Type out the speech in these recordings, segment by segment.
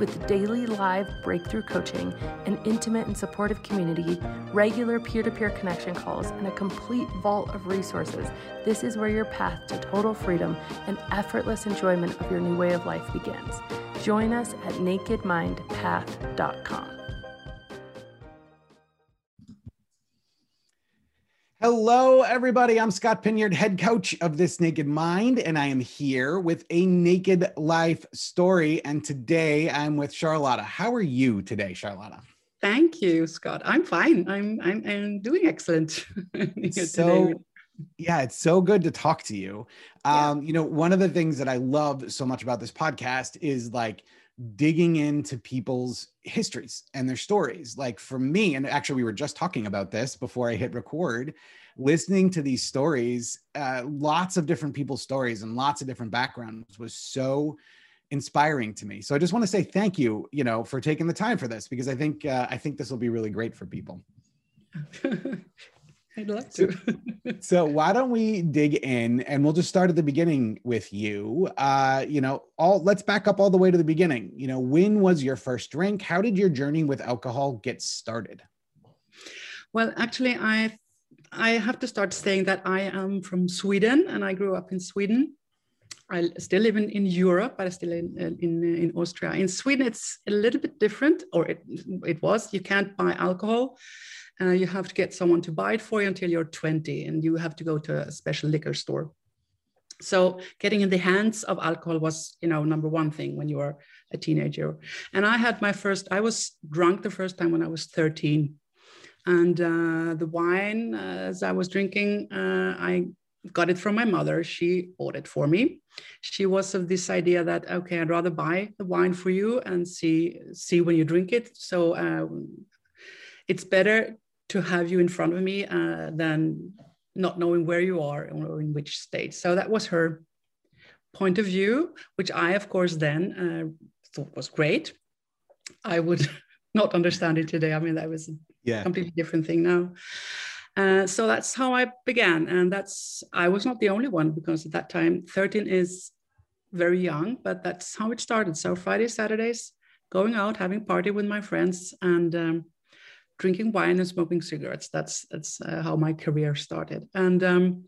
With daily live breakthrough coaching, an intimate and supportive community, regular peer to peer connection calls, and a complete vault of resources, this is where your path to total freedom and effortless enjoyment of your new way of life begins. Join us at nakedmindpath.com. Hello, everybody. I'm Scott Pinyard, head coach of This Naked Mind, and I am here with a naked life story. And today I'm with Charlotta. How are you today, Charlotta? Thank you, Scott. I'm fine. I'm I'm, I'm doing excellent. so, today. yeah, it's so good to talk to you. Um, yeah. You know, one of the things that I love so much about this podcast is like digging into people's histories and their stories. Like for me, and actually, we were just talking about this before I hit record, listening to these stories, uh, lots of different people's stories and lots of different backgrounds was so inspiring to me. So I just want to say thank you, you know, for taking the time for this because I think uh, I think this will be really great for people. I'd love to. so why don't we dig in and we'll just start at the beginning with you. Uh, you know, all let's back up all the way to the beginning. You know, when was your first drink? How did your journey with alcohol get started? Well, actually, I I have to start saying that I am from Sweden and I grew up in Sweden. I still live in, in Europe, but I still in, in in Austria. In Sweden, it's a little bit different, or it it was. You can't buy alcohol uh, you have to get someone to buy it for you until you're 20 and you have to go to a special liquor store so getting in the hands of alcohol was you know number one thing when you were a teenager and i had my first i was drunk the first time when i was 13 and uh, the wine uh, as i was drinking uh, i got it from my mother she bought it for me she was of this idea that okay i'd rather buy the wine for you and see see when you drink it so uh, it's better to have you in front of me uh, than not knowing where you are or in which state. So that was her point of view, which I, of course, then uh, thought was great. I would not understand it today. I mean, that was a yeah. completely different thing now. Uh, so that's how I began. And that's, I was not the only one because at that time, 13 is very young, but that's how it started. So Fridays, Saturdays, going out, having party with my friends and um, drinking wine and smoking cigarettes. That's that's uh, how my career started. And um,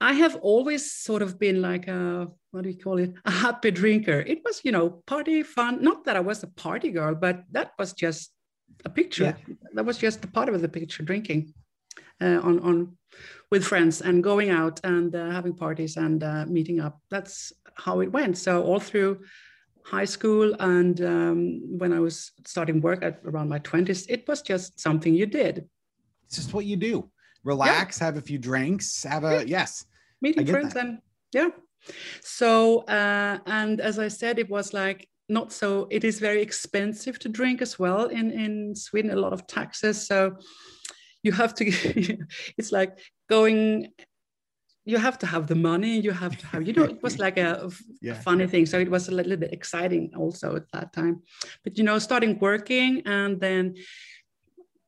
I have always sort of been like a what do you call it? A happy drinker. It was you know party fun. Not that I was a party girl, but that was just a picture. Yeah. That was just a part of the picture. Drinking uh, on on with friends and going out and uh, having parties and uh, meeting up. That's how it went. So all through high school and um, when I was starting work at around my 20s, it was just something you did. It's just what you do. Relax, yeah. have a few drinks, have a, yeah. yes. Meeting friends that. and yeah. So, uh, and as I said, it was like not so, it is very expensive to drink as well in, in Sweden, a lot of taxes. So you have to, it's like going you have to have the money you have to have you know it was like a, yeah. funny thing so it was a little bit exciting also at that time but you know starting working and then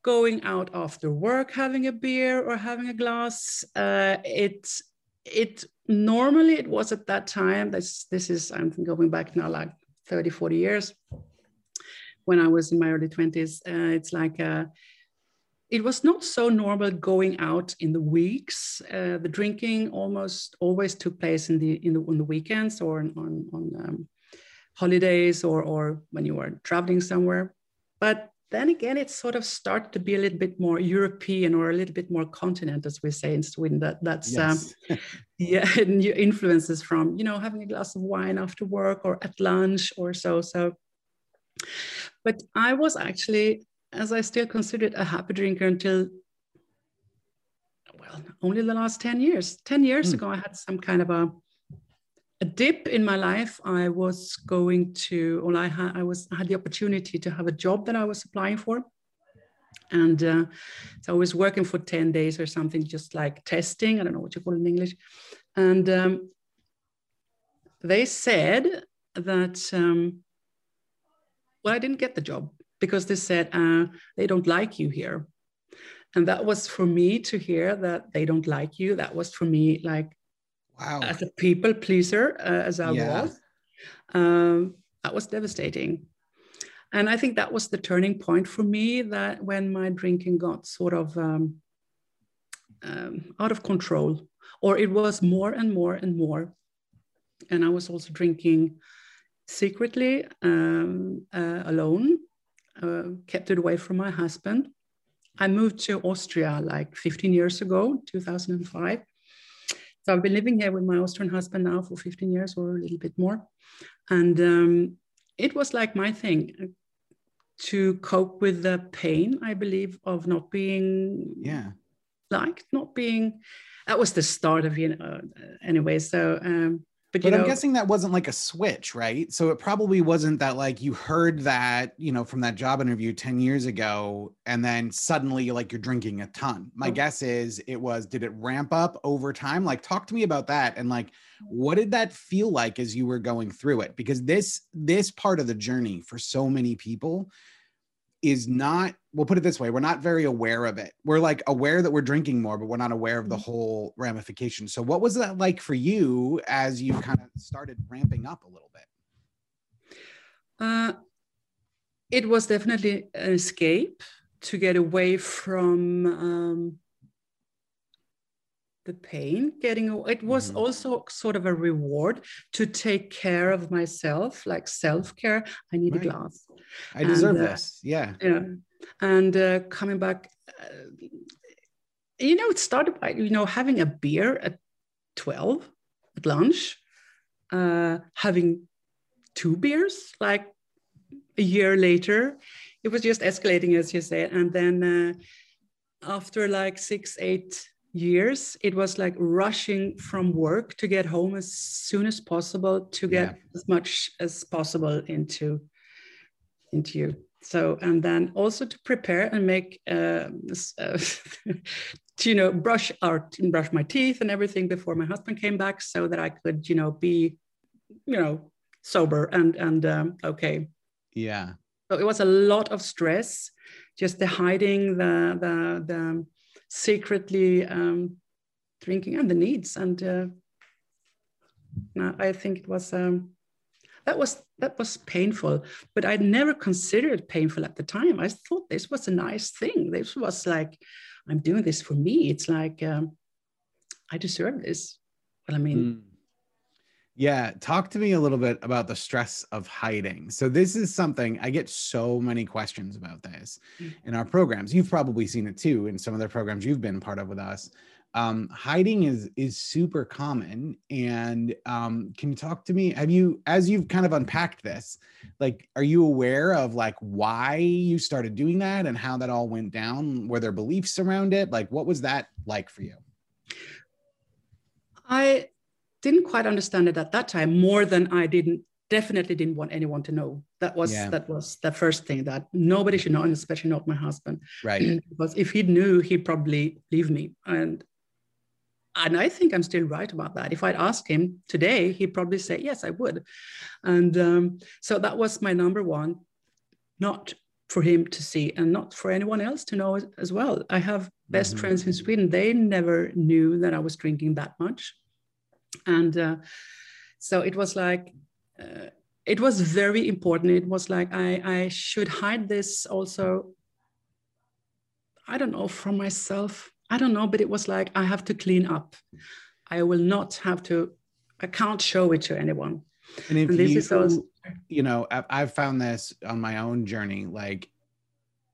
going out after work having a beer or having a glass uh, it it normally it was at that time this this is i'm going back now like 30 40 years when i was in my early 20s uh, it's like a it was not so normal going out in the weeks. Uh, the drinking almost always took place in the in the on the weekends or on on, on um, holidays or or when you were traveling somewhere. But then again, it sort of started to be a little bit more European or a little bit more continent, as we say in Sweden. That that's um, yes. um, yeah, new influences from you know having a glass of wine after work or at lunch or so. So, but I was actually as I still considered a happy drinker until, well, only the last 10 years. 10 years mm. ago, I had some kind of a, a dip in my life. I was going to, well, I had, I was, I had the opportunity to have a job that I was applying for. And uh, so I was working for 10 days or something, just like testing. I don't know what you call it in English. And um, they said that, um, well, I didn't get the job because they said uh, they don't like you here. And that was for me to hear that they don't like you. That was for me like, wow, as a people pleaser, uh, as I yeah. was, um, that was devastating. And I think that was the turning point for me that when my drinking got sort of um, um, out of control, or it was more and more and more. And I was also drinking secretly um, uh, alone uh, kept it away from my husband. I moved to Austria like 15 years ago, 2005. So I've been living here with my Austrian husband now for 15 years or a little bit more. And um, it was like my thing to cope with the pain, I believe, of not being yeah liked, not being. That was the start of you know. Anyway, so um, but, but I'm guessing that wasn't like a switch, right? So it probably wasn't that like you heard that, you know, from that job interview 10 years ago, and then suddenly like you're drinking a ton. My guess is it was, did it ramp up over time? Like, talk to me about that. And like, what did that feel like as you were going through it? Because this, this part of the journey for so many people is not we'll put it this way we're not very aware of it we're like aware that we're drinking more but we're not aware of the mm-hmm. whole ramification so what was that like for you as you kind of started ramping up a little bit uh, it was definitely an escape to get away from um, the pain getting it was mm-hmm. also sort of a reward to take care of myself like self-care i need right. a glass i deserve and, uh, this. Yeah. yeah. And uh, coming back uh, you know it started by you know having a beer at 12 at lunch uh, having two beers like a year later. It was just escalating as you say and then uh, after like six eight years it was like rushing from work to get home as soon as possible to get yeah. as much as possible into into you. So and then also to prepare and make uh, uh, to you know brush out and brush my teeth and everything before my husband came back so that i could you know be you know sober and and um, okay. Yeah. So it was a lot of stress just the hiding the the the secretly um, drinking and the needs. And uh, I think it was um, that was that was painful, but I never considered painful at the time. I thought this was a nice thing. This was like I'm doing this for me. It's like um, I deserve this. Well, I mean. Mm. Yeah, talk to me a little bit about the stress of hiding. So this is something I get so many questions about this mm. in our programs. You've probably seen it too in some of the programs you've been part of with us. Um, hiding is is super common, and um, can you talk to me? Have you, as you've kind of unpacked this, like, are you aware of like why you started doing that and how that all went down? Were there beliefs around it? Like, what was that like for you? I didn't quite understand it at that time more than I didn't definitely didn't want anyone to know. That was yeah. that was the first thing that nobody should know, and especially not my husband. Right. because if he knew, he'd probably leave me. And and I think I'm still right about that. If I'd ask him today, he'd probably say, yes, I would. And um, so that was my number one, not for him to see and not for anyone else to know as, as well. I have best mm-hmm. friends in Sweden. They never knew that I was drinking that much and uh, so it was like uh, it was very important it was like i i should hide this also i don't know from myself i don't know but it was like i have to clean up. I will not have to i can't show it to anyone. And if and this you, is also, you know i've found this on my own journey like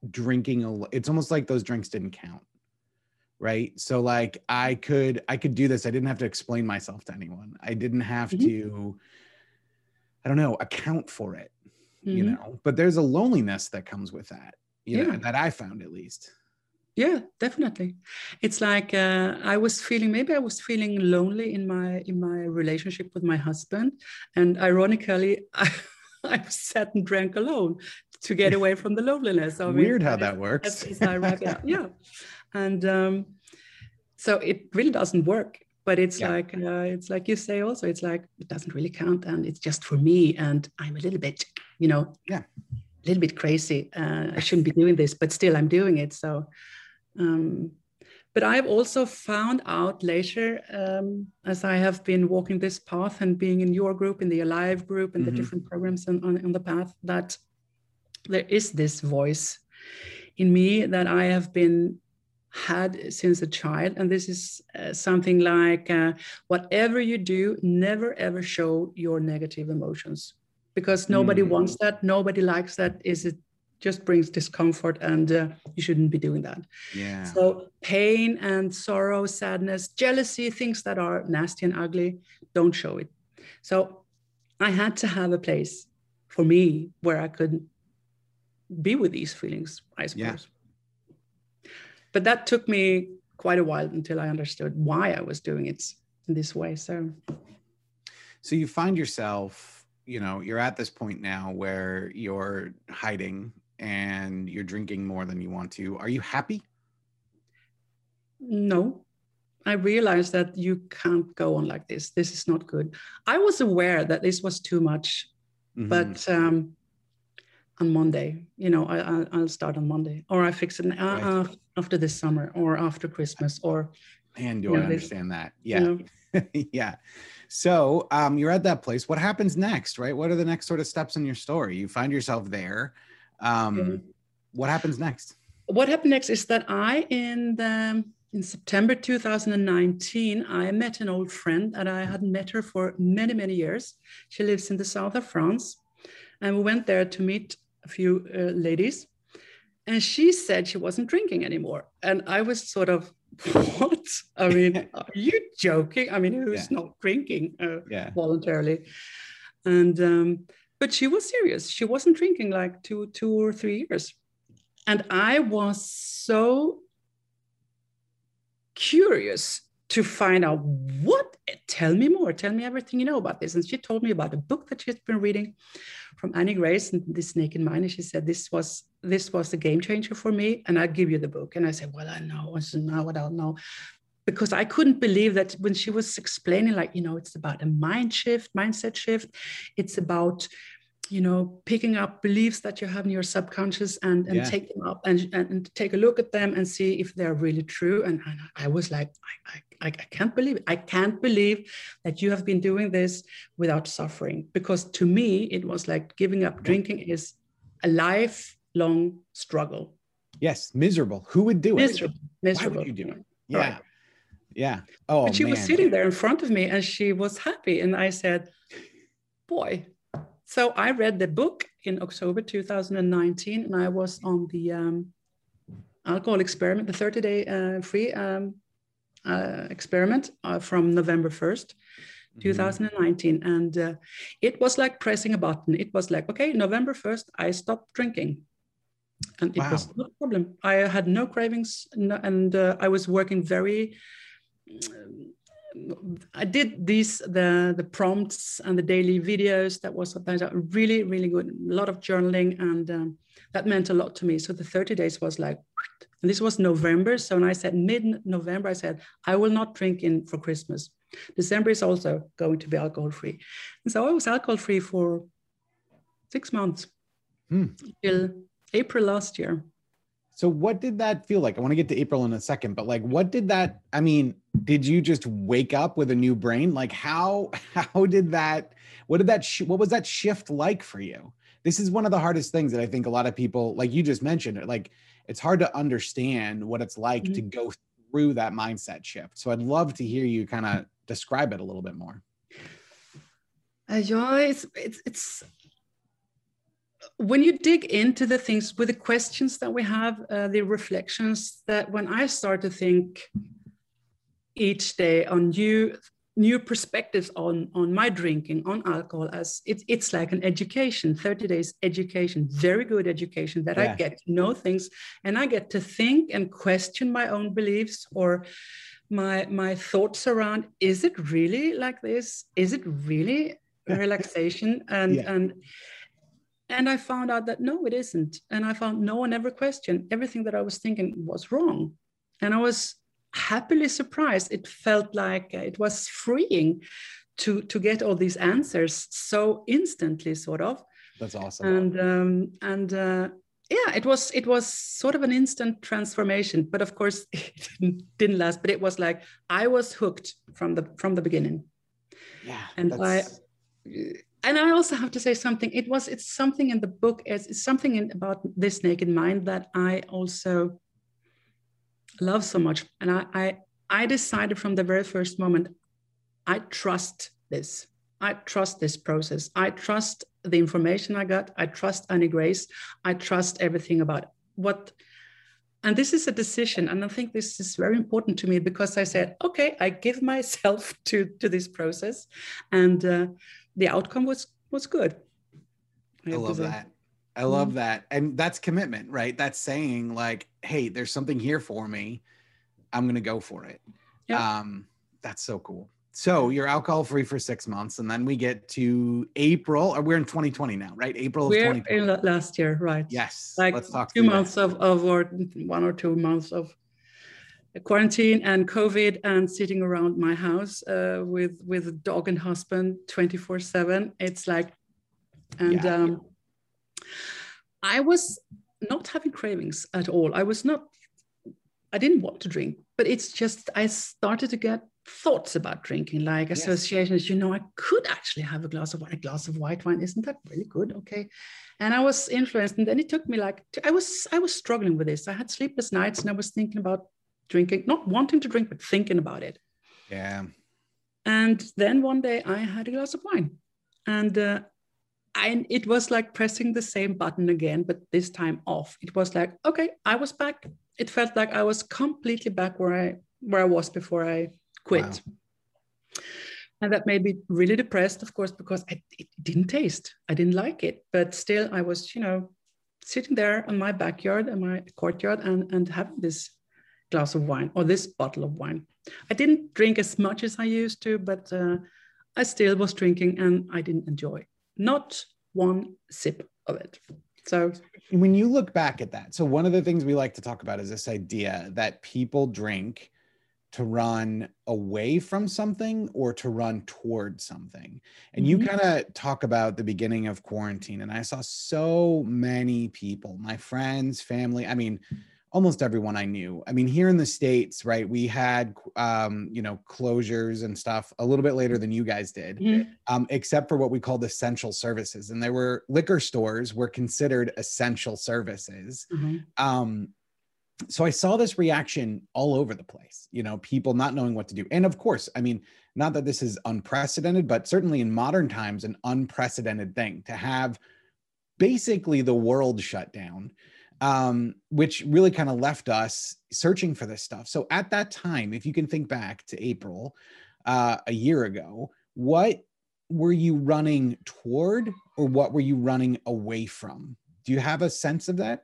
drinking a it's almost like those drinks didn't count right? So like i could i could do this. I didn't have to explain myself to anyone. I didn't have mm-hmm. to i don't know account for it mm-hmm. you know? But there's a loneliness that comes with that you know, that I found at least. Yeah, definitely. It's like uh, I was feeling maybe I was feeling lonely in my in my relationship with my husband, and ironically, I, I sat and drank alone to get away from the loneliness. I mean, Weird how that works. yeah, and um, so it really doesn't work. But it's yeah. like uh, it's like you say also. It's like it doesn't really count, and it's just for me, and I'm a little bit, you know, yeah, a little bit crazy. Uh, I shouldn't be doing this, but still I'm doing it. So um, but I've also found out later, um, as I have been walking this path and being in your group, in the Alive group, and mm-hmm. the different programs on, on, on the path, that there is this voice in me that I have been had since a child. And this is uh, something like uh, whatever you do, never ever show your negative emotions because nobody mm. wants that. Nobody likes that. Is it just brings discomfort and uh, you shouldn't be doing that. Yeah. So pain and sorrow sadness jealousy things that are nasty and ugly don't show it. So i had to have a place for me where i could be with these feelings i suppose. Yeah. but that took me quite a while until i understood why i was doing it in this way so. So you find yourself you know you're at this point now where you're hiding and you're drinking more than you want to. Are you happy? No. I realized that you can't go on like this. This is not good. I was aware that this was too much, mm-hmm. but um, on Monday, you know, I, will start on Monday, or I fix it uh, right. after this summer, or after Christmas, or. Man, do I know, understand this, that? Yeah, you know, yeah. So um, you're at that place. What happens next, right? What are the next sort of steps in your story? You find yourself there. Um, mm-hmm. What happens next? What happened next is that I, in the in September 2019, I met an old friend and I hadn't met her for many, many years. She lives in the south of France. And we went there to meet a few uh, ladies. And she said she wasn't drinking anymore. And I was sort of, what? I mean, are you joking? I mean, who's yeah. not drinking uh, yeah. voluntarily? And um, but she was serious. She wasn't drinking like two, two or three years. And I was so curious to find out what tell me more tell me everything you know about this. And she told me about a book that she's been reading from annie grace and This Naked Mind and she said this was this was a game changer for me and i'll give you the book. And i said well i know. I said, now i know because I couldn't believe that when she was explaining, like, you know, it's about a mind shift, mindset shift. It's about, you know, picking up beliefs that you have in your subconscious and, and yeah. take them up and, and, and, take a look at them and see if they're really true. And, and I was like, I, I, I can't believe it. I can't believe that you have been doing this without suffering. Because to me, it was like giving up drinking is a lifelong struggle. Yes, miserable. Who would do miserable, it? Miserable. Why would you do it? Yeah. Right. Yeah. Oh, and she man. was sitting there in front of me and she was happy. And I said, Boy. So I read the book in October 2019 and I was on the um, alcohol experiment, the 30 day uh, free um, uh, experiment uh, from November 1st. 2019 mm-hmm. and uh, it was like pressing a button it was like okay november 1st i stopped drinking and it wow. was no problem i had no cravings and uh, i was working very I did these the the prompts and the daily videos. That was sometimes really really good. A lot of journaling and um, that meant a lot to me. So the 30 days was like, and this was November. So when I said mid November, I said I will not drink in for Christmas. December is also going to be alcohol free, and so I was alcohol free for six months hmm. till April last year. So what did that feel like? I want to get to April in a second, but like what did that I mean, did you just wake up with a new brain? Like how how did that what did that sh- what was that shift like for you? This is one of the hardest things that I think a lot of people like you just mentioned it like it's hard to understand what it's like mm-hmm. to go through that mindset shift. So I'd love to hear you kind of describe it a little bit more. Uh, yeah, it's, it's it's when you dig into the things with the questions that we have, uh, the reflections that when I start to think each day on new new perspectives on on my drinking on alcohol as it's it's like an education 30 days education very good education that yeah. i get to know things and i get to think and question my own beliefs or my my thoughts around is it really like this? Is it really relaxation? And yeah. and and i found out that no it isn't. And i found no one ever questioned. Everything that i was thinking was wrong. And i was happily surprised. It felt like it was freeing to to get all these answers so instantly, sort of. That's awesome. And um, and uh, yeah, it was it was sort of an instant transformation. But of course, it didn't, didn't last. But it was like I was hooked from the from the beginning. Yeah, and that's... I and I also have to say something. It was it's something in the book. It's, it's something in, about this naked mind that I also love so much. And I, I, I decided from the very first moment, I trust this. I trust this process. I trust the information I got. I trust Annie Grace. I trust everything about what. And this is a decision. And I think this is very important to me because I said, okay, I give myself to, to this process. And uh, the outcome was, was good. I, I love that. I love mm-hmm. that. And that's commitment, right? That's saying like, hey, there's something here for me. I'm going to go for it. Yeah. Um, that's so cool. So you're alcohol free for six months, and then we get to April. Or we're in 2020 now, right? April we're 2020. in last year, right? Yes. Like let's talk. Two months that. of, of or one or two months of quarantine and COVID, and sitting around my house uh, with with dog and husband 24 seven. It's like, and yeah. um, I was not having cravings at all. I was not, I didn't want to drink, but it's just, I started to get thoughts about drinking, like yes. associations. You know, I could actually have a glass of wine, a glass of white wine. Isn't that really good? Okay. And I was influenced. And then it took me like, I was, I was struggling with this. I had sleepless nights and I was thinking about drinking, not wanting to drink, but thinking about it. Yeah. And then one day I had a glass of wine. And uh, and it was like pressing the same button again, but this time off. It was like, okay, I was back. It felt like I was completely back where I where I was before I quit. Wow. And that made me really depressed, of course, because I, it didn't taste. I didn't like it, but still, I was, you know, sitting there in my backyard and my courtyard and and having this glass of wine or this bottle of wine. I didn't drink as much as I used to, but uh, I still was drinking and I didn't enjoy not one sip of it. So when you look back at that, so one of the things we like to talk about is this idea that people drink to run away from something or to run toward something. And you mm-hmm. kind of talk about the beginning of quarantine. And I saw so many people, my friends, family. I mean, almost everyone I knew. I mean, here in the States, right, we had, um, you know, closures and stuff a little bit later than you guys did, mm-hmm. um, except for what we called essential services. And there were liquor stores were considered essential services. Mm-hmm. Um, so I saw this reaction all over the place, you know, people not knowing what to do. And of course, I mean, not that this is unprecedented, but certainly in modern times, an unprecedented thing to have basically the world shut down um, which really kind of left us searching for this stuff. So at that time, if you can think back to April uh, a year ago, what were you running toward or what were you running away from? Do you have a sense of that?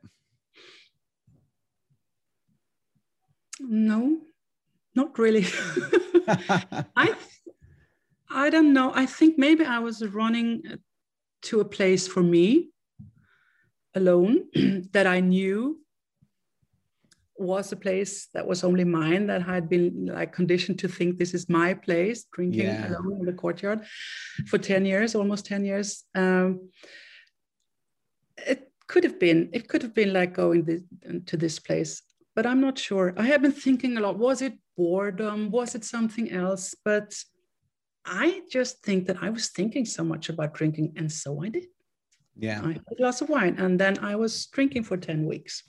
No, not really. I I don't know. I think maybe I was running to a place for me alone that I knew was a place that was only mine that I had been like conditioned to think this is my place drinking yeah. alone in the courtyard for 10 years almost 10 years. Um, it could have been it could have been like going this, to this place but i'm not sure. I have been thinking a lot. Was it boredom? Was it something else? But i just think that i was thinking so much about drinking and so i did yeah. I had a glass of wine and then I was drinking for 10 weeks.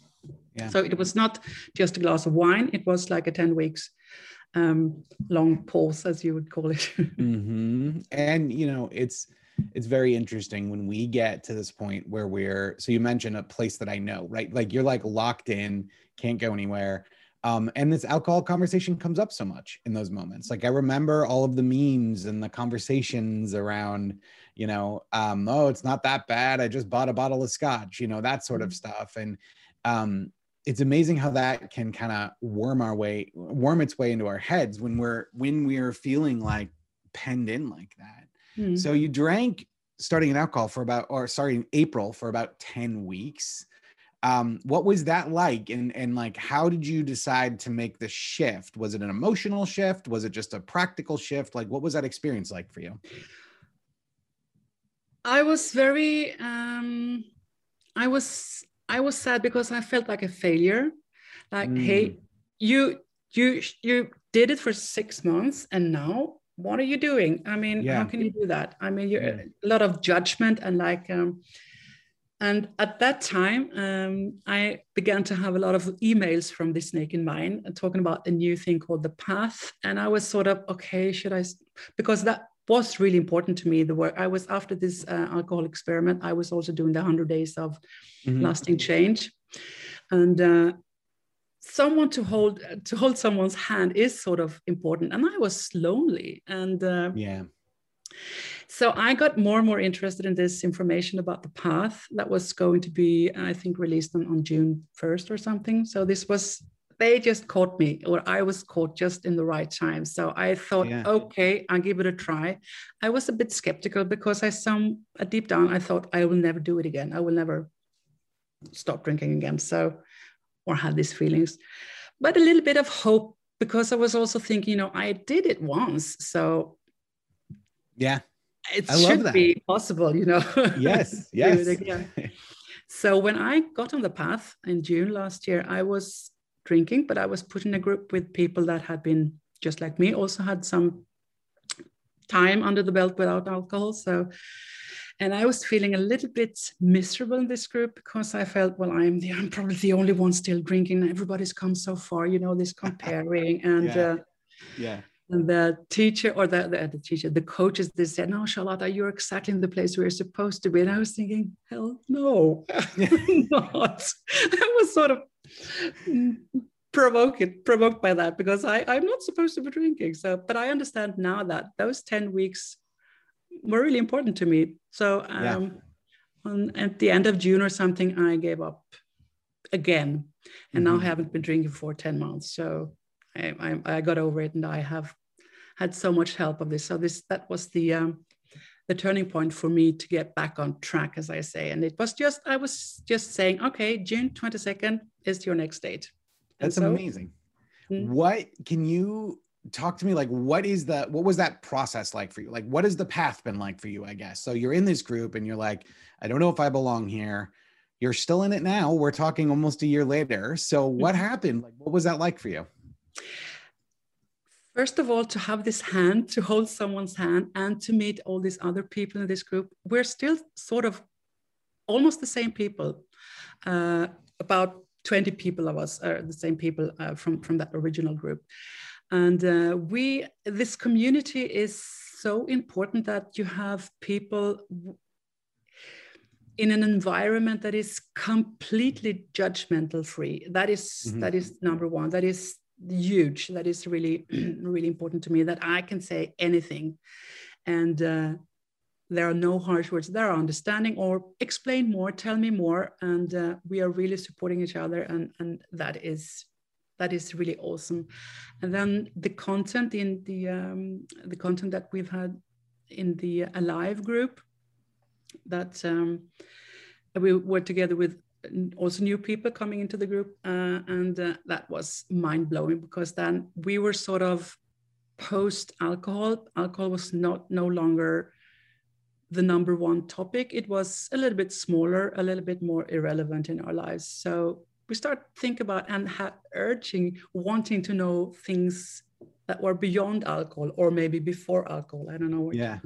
Yeah. So it was not just a glass of wine, it was like a 10 weeks um, long pause, as you would call it. mm-hmm. And, you know, it's, it's very interesting when we get to this point where we're, so you mentioned a place that I know, right? Like you're like locked in, can't go anywhere. um, and this alcohol conversation comes up so much in those moments like i remember all of the memes and the conversations around you know um, oh it's not that bad. I just bought a bottle of scotch you know that sort of mm-hmm. stuff. And um, it's amazing how that can kind of worm our way worm its way into our heads when we're when we're feeling like penned in like that. Mm. so you drank starting in alcohol for about or sorry in april for about 10 weeks. Um, what was that like? And and like how did you decide to make the shift? Was it an emotional shift? Was it just a practical shift? Like what was that experience like for you i was very um i was i was sad because i felt like a failure like mm. hey you you you did it for six months and now what are you doing i mean yeah. how can you do that i mean you're yeah. a lot of judgment and like um and at that time, um, I began to have a lot of emails from this Naked Mind uh, talking about a new thing called the path. And I was sort of, okay, should I? Because that was really important to me. The work I was after this uh, alcohol experiment, I was also doing the 100 days of mm-hmm. lasting change. And uh, someone to hold to hold someone's hand is sort of important and i was lonely and uh, yeah so I got more and more interested in this information about the path that was going to be, I think, released on, on June 1st or something. So this was, they just caught me, or I was caught just in the right time. So I thought, yeah. okay, I'll give it a try. I was a bit skeptical because I some uh, deep down I thought I will never do it again. I will never stop drinking again. So, or had these feelings, but a little bit of hope because I was also thinking, you know, I did it once, so yeah it I should be possible, you know. Yes, yes. so when I got on the path in June last year, I was drinking, but I was put in a group with people that had been just like me, also had some time under the belt without alcohol. So and I was feeling a little bit miserable in this group because I felt, well, I'm the I'm probably the only one still drinking. Everybody's come so far, you know, this comparing and yeah. Uh, yeah and the teacher or the, the, the, teacher, the coaches, they said, no, Charlotta, you're exactly in the place where you're supposed to be. And I was thinking, hell no, not. I was sort of provoked, provoked by that because I, I'm not supposed to be drinking. So, but I understand now that those 10 weeks were really important to me. So um, yeah. on, at the end of June or something, I gave up again. And mm-hmm. now I haven't been drinking for 10 months. So I, I, I, got over it and I have had so much help of this. So this that was the um, the turning point for me to get back on track, as I say. And it was just I was just saying, okay, June twenty second is your next date. That's so, amazing. Mm-hmm. What can you talk to me like what is the what was that process like for you like what has the path been like for you i guess so you're in this group and you're like i don't know if i belong here you're still in it now we're talking almost a year later so what mm-hmm. happened like what was that like for you First of all, to have this hand, to hold someone's hand, and to meet all these other people in this group, we're still sort of almost the same people. Uh, about 20 people of us are the same people uh, from, from that original group. And uh, we, this community is so important that you have people in an environment that is completely judgmental free. That is, mm-hmm. that is number one. That is huge. That is really really important to me that i can say anything. And uh, there are no harsh words. There are understanding or explain more tell me more. And uh, we are really supporting each other and and that is that is really awesome. And then the content in the um, the content that we've had in the alive group that um, we were together with also new people coming into the group uh, and uh, that was mind-blowing because then we were sort of post alcohol alcohol was not no longer the number one topic. It was a little bit smaller a little bit more irrelevant in our lives. So we start think about and urging wanting to know things that were beyond alcohol or maybe before alcohol. I don't know yeah.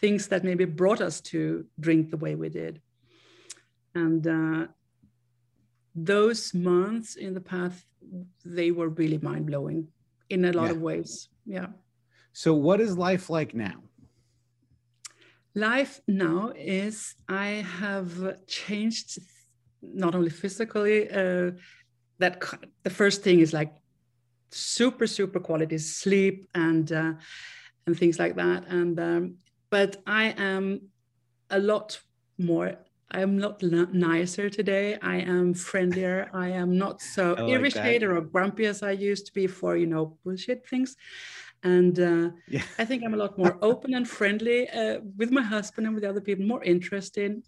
Things that maybe brought us to drink the way we did. And uh, those months in the path they were really mind-blowing in a lot yeah. of ways. Yeah. So what is life like now? Life now is i have changed not only physically uh, that the first thing is like super super quality sleep and uh, and things like that. And um, but i am a lot more I am not nicer today. I am friendlier. I am not so like irritated that. or grumpy as I used to be for, you know, bullshit things. And uh, yeah. I think I'm a lot more open and friendly uh, with my husband and with other people, more interested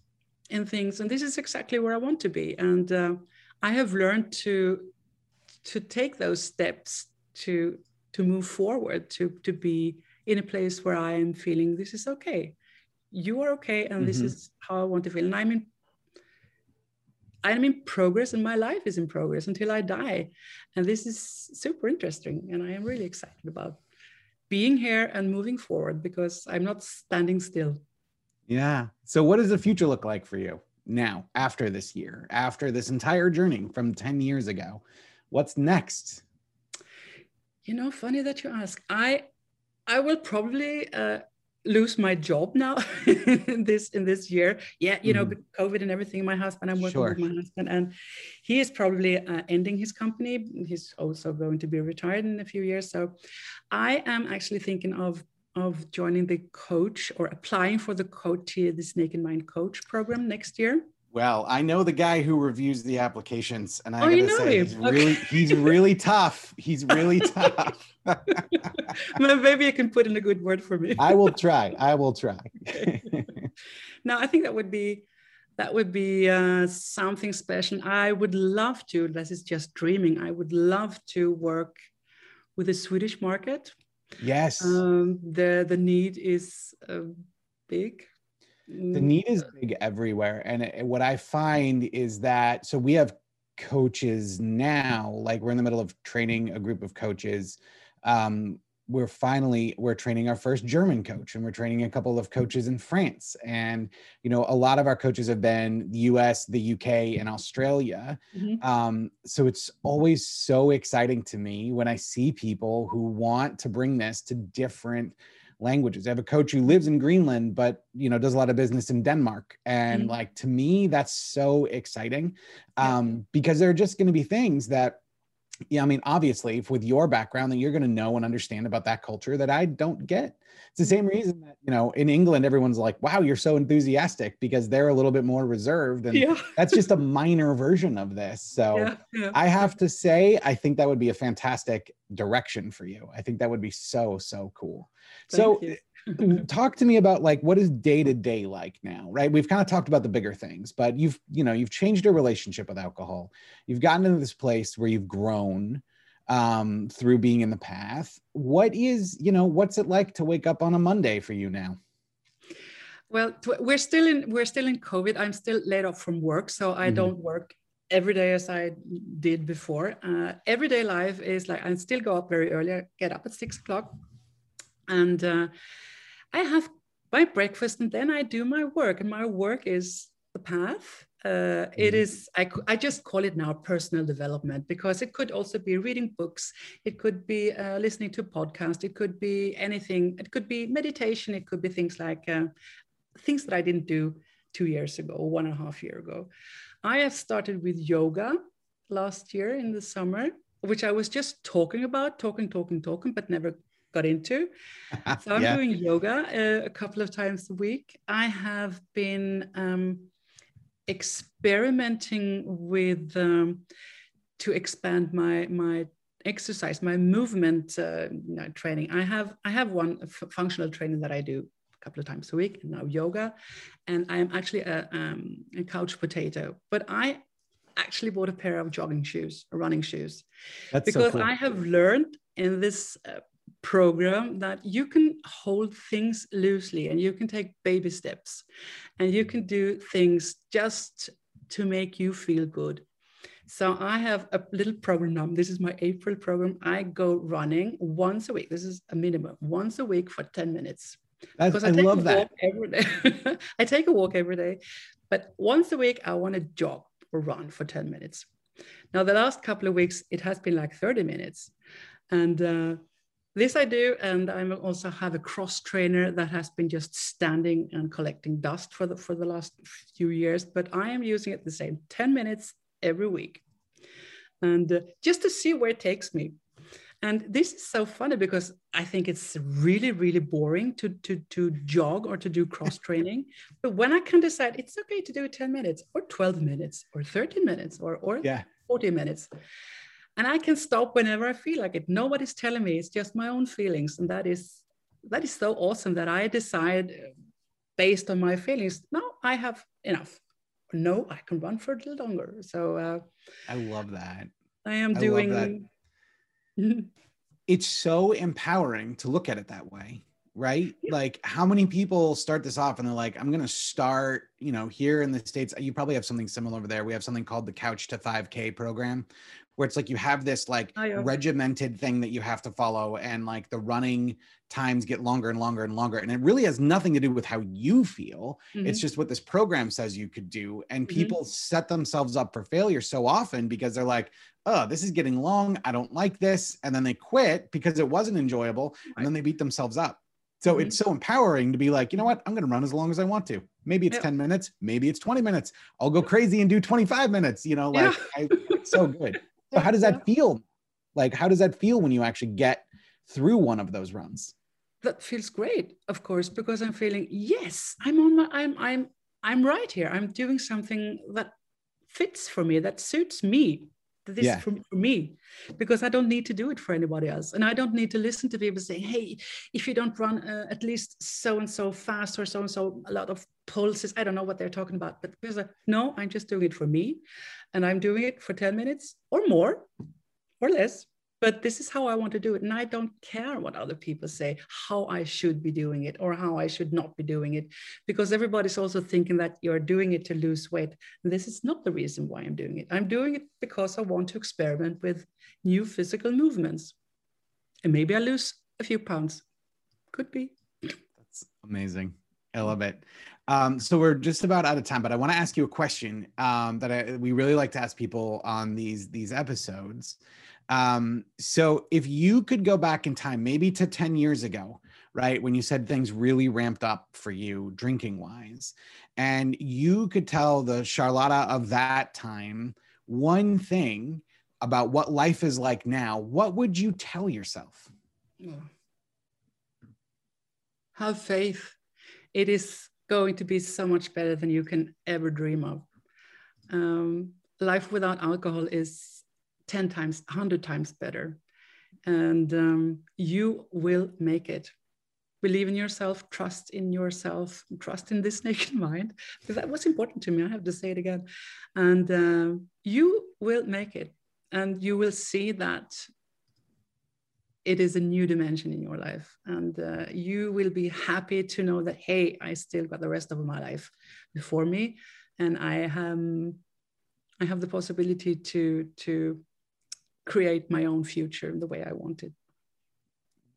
in things. And this is exactly where I want to be. And uh, I have learned to to take those steps to to move forward, to to be in a place where I am feeling this is okay you are okay and mm-hmm. this is how i want to feel. And i'm in i'm in progress and my life is in progress until i die. And this is super interesting and i am really excited about being here and moving forward because i'm not standing still. Yeah. So what does the future look like for you now after this year after this entire journey from 10 years ago? What's next? You know funny that you ask. I i will probably uh, lose my job now in this in this year yeah you know mm. covid and everything my husband i'm working sure. with my husband and he is probably uh, ending his company he's also going to be retired in a few years so i am actually thinking of of joining the coach or applying for the coach the naked mind coach program next year well, I know the guy who reviews the applications, and I oh, gotta say, he's okay. really he's really tough. He's really tough. Maybe I can put in a good word for me. I will try. I will try. now, I think that would be that would be uh, something special. I would love to. This is just dreaming. I would love to work with the Swedish market. Yes. Um, the the need is uh, big the need is mm. big everywhere and it, what i find is that so we have coaches now like we're in the middle of training a group of coaches um, we're finally we're training our first german coach and we're training a couple of coaches in france and you know a lot of our coaches have been the us the uk and australia mm-hmm. um, so it's always so exciting to me when i see people who want to bring this to different languages. I have a coach who lives in Greenland, but you know does a lot of business in Denmark, and mm-hmm. like to me that's so exciting um, yeah. because there are just going to be things that yeah, I mean, obviously, if with your background, that you're going to know and understand about that culture that I don't get. It's the same mm-hmm. reason that you know in England, everyone's like, "Wow, you're so enthusiastic," because they're a little bit more reserved, and yeah. that's just a minor version of this. So yeah, yeah. I have to say, I think that would be a fantastic direction for you. I think that would be so so cool. Thank so you. Talk to me about like what is day to day like now right? We've kind of talked about the bigger things but you've you know you've changed your relationship with alcohol. You've gotten into this place where you've grown um, through being in the path. What is you know what's it like to wake up on a monday for you now? Well we're still in we're still in covid. I'm still laid off from work so i mm-hmm. don't work every day as i did before. Uh, everyday life is like i still go up very early. I get up at six o'clock and uh, I have my breakfast and then I do my work, and my work is the path. Uh, it mm-hmm. is I, I just call it now personal development because it could also be reading books it could be uh, listening to podcast it could be anything it could be meditation it could be things like uh, things that i didn't do two years ago one and a half year ago i have started with yoga last year in the summer which i was just talking about talking talking talking but never got into. So I'm yeah. doing yoga uh, a couple of times a week. I have been um, experimenting with um, to expand my my exercise, my movement uh, you know, training. I have I have one functional training that I do a couple of times a week. and Now yoga, and I am actually a, um, a couch potato. But I actually bought a pair of jogging shoes, running shoes, That's because so cool. I have learned in this uh, program that you can hold things loosely and you can take baby steps and you can do things just to make you feel good. So I have a little program. This is my April program. I go running once a week. This is a minimum once a week for 10 minutes. That's, I, I love that. Every day. I take a walk every day, but once a week I want to jog or run for 10 minutes. Now the last couple of weeks it has been like 30 minutes, and uh, this I do, and I also have a cross trainer that has been just standing and collecting dust for the for the last few years. But I am using it the same 10 minutes every week, and uh, just to see where it takes me. And this is so funny because I think it's really, really boring to, to, to jog or to do cross training. but when I can decide it's okay to do 10 minutes or 12 minutes or 13 minutes or, or yeah. 40 minutes. And I can stop whenever I feel like it. Nobody's telling me, it's just my own feelings. And that is that is so awesome that I decide based on my feelings, no, I have enough. No, I can run for a little longer. So uh, I love that. I am doing it's so empowering to look at it that way right like how many people start this off and they're like i'm going to start you know here in the states you probably have something similar over there we have something called the couch to 5k program where it's like you have this like oh, yeah. regimented thing that you have to follow and like the running times get longer and longer and longer and it really has nothing to do with how you feel mm-hmm. it's just what this program says you could do and mm-hmm. people set themselves up for failure so often because they're like oh, this is getting long. I don't like this. And then they quit because it wasn't enjoyable. And then they beat themselves up. So mm-hmm. it's so empowering to be like, you know what? I'm going to run as long as I want to. Maybe it's yeah. 10 minutes. Maybe it's 20 minutes. I'll go crazy and do 25 minutes. You know, like yeah. I, it's so good. So how does that feel? Like, how does that feel when you actually get through one of those runs? That feels great, of course, because I'm feeling, yes, I'm on my, I'm, I'm, I'm right here. I'm doing something that fits for me, that suits me this yeah. for, for me because i don't need to do it for anybody else and i don't need to listen to people saying hey if you don't run uh, at least so and so fast or so and so a lot of pulses i don't know what they're talking about but because no i'm just doing it for me and i'm doing it for 10 minutes or more or less but this is how I want to do it. And I don't care what other people say, how I should be doing it or how I should not be doing it, because everybody's also thinking that you're doing it to lose weight. And this is not the reason why I'm doing it. I'm doing it because I want to experiment with new physical movements. And maybe I lose a few pounds. Could be. That's amazing. I love it. Um, so we're just about out of time, but I want to ask you a question um, that I, we really like to ask people on these these episodes. Um, so if you could go back in time, maybe to 10 years ago, right, when you said things really ramped up for you drinking wise, and you could tell the Charlotta of that time one thing about what life is like now, what would you tell yourself? Have faith. It is going to be so much better than you can ever dream of. Um, life without alcohol is 10 times, 100 times better. And um, you will make it. Believe in yourself, trust in yourself, trust in this naked mind, because that was important to me. I have to say it again. And uh, you will make it. And you will see that it is a new dimension in your life. And uh, you will be happy to know that, hey, I still got the rest of my life before me. And I have, I have the possibility to, to create my own future the way I wanted.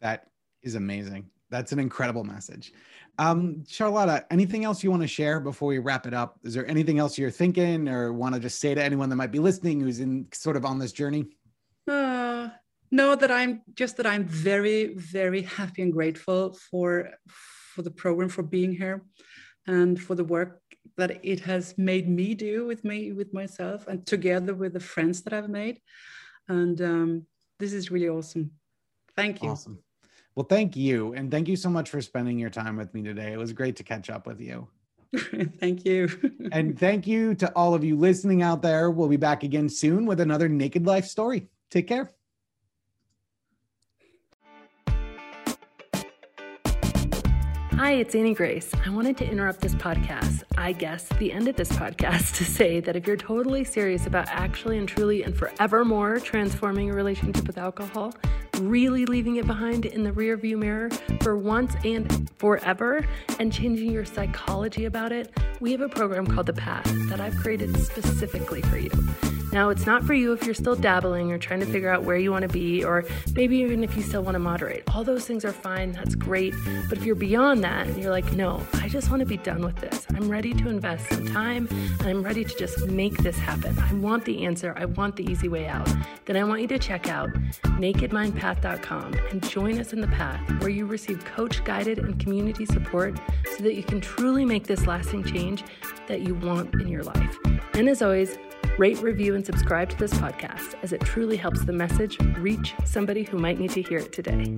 That is amazing. That's an incredible message. Um, Charlotta, anything else you want to share before we wrap it up? Is there anything else you're thinking or want to just say to anyone that might be listening who's in sort of on this journey? Uh, no, that I'm just that I'm very, very happy and grateful for for the program, for being here, and for the work that it has made me do with me, with myself, and together with the friends that I've made. And um, this is really awesome. Thank you. Awesome. Well, thank you. And thank you so much for spending your time with me today. It was great to catch up with you. thank you. and thank you to all of you listening out there. We'll be back again soon with another Naked Life story. Take care. Hi, it's Annie Grace. I wanted to interrupt this podcast, I guess the end of this podcast, to say that if you're totally serious about actually and truly and forevermore transforming your relationship with alcohol, really leaving it behind in the rearview mirror for once and forever, and changing your psychology about it, we have a program called The Path that I've created specifically for you. Now, it's not for you if you're still dabbling or trying to figure out where you want to be, or maybe even if you still want to moderate. All those things are fine, that's great. But if you're beyond that and you're like, no, I just want to be done with this, I'm ready to invest some time and I'm ready to just make this happen. I want the answer, I want the easy way out. Then I want you to check out nakedmindpath.com and join us in the path where you receive coach guided and community support so that you can truly make this lasting change that you want in your life. And as always, Rate, review, and subscribe to this podcast as it truly helps the message reach somebody who might need to hear it today.